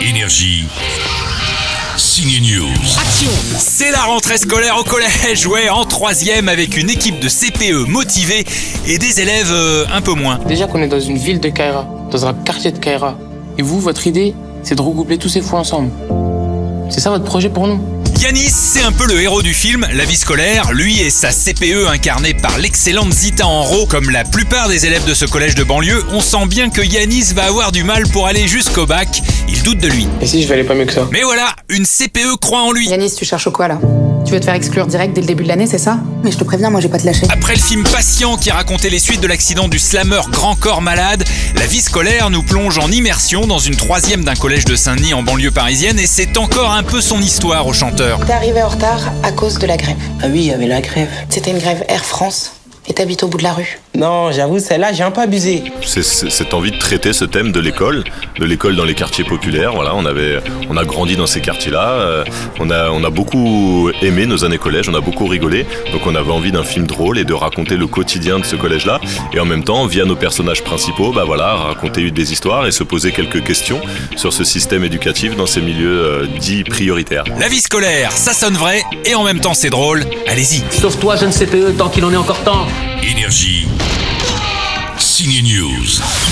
Énergie. Signe News. Action C'est la rentrée scolaire au collège, ouais, en troisième avec une équipe de CPE motivée et des élèves euh, un peu moins. Déjà qu'on est dans une ville de Kaira, dans un quartier de Kaira. Et vous, votre idée, c'est de regrouper tous ces fous ensemble. C'est ça votre projet pour nous? Yanis, c'est un peu le héros du film, La vie scolaire. Lui et sa CPE incarnée par l'excellente Zita Enro. Comme la plupart des élèves de ce collège de banlieue, on sent bien que Yanis va avoir du mal pour aller jusqu'au bac. Il doute de lui. Et si je vais aller pas mieux que ça Mais voilà, une CPE croit en lui. Yanis, tu cherches quoi là? Tu veux te faire exclure direct dès le début de l'année, c'est ça? Mais je te préviens, moi j'ai pas te lâcher. Après le film Patient qui racontait les suites de l'accident du slammer Grand Corps Malade, la vie scolaire nous plonge en immersion dans une troisième d'un collège de Saint-Denis en banlieue parisienne et c'est encore un peu son histoire au chanteur. T'es arrivé en retard à cause de la grève. Ah oui, il y avait la grève. C'était une grève Air France. Et t'habites au bout de la rue. Non, j'avoue, celle-là, j'ai un peu abusé. C'est c'est- cette envie de traiter ce thème de l'école, de l'école dans les quartiers populaires. Voilà, on avait, on a grandi dans ces quartiers-là. euh, on a, on a beaucoup aimé nos années collège. On a beaucoup rigolé. Donc, on avait envie d'un film drôle et de raconter le quotidien de ce collège-là. Et en même temps, via nos personnages principaux, bah voilà, raconter des histoires et se poser quelques questions sur ce système éducatif dans ces milieux euh, dits prioritaires. La vie scolaire, ça sonne vrai et en même temps c'est drôle. Allez-y. Sauve-toi, jeune CPE, tant qu'il en est encore temps Énergie. Signe News.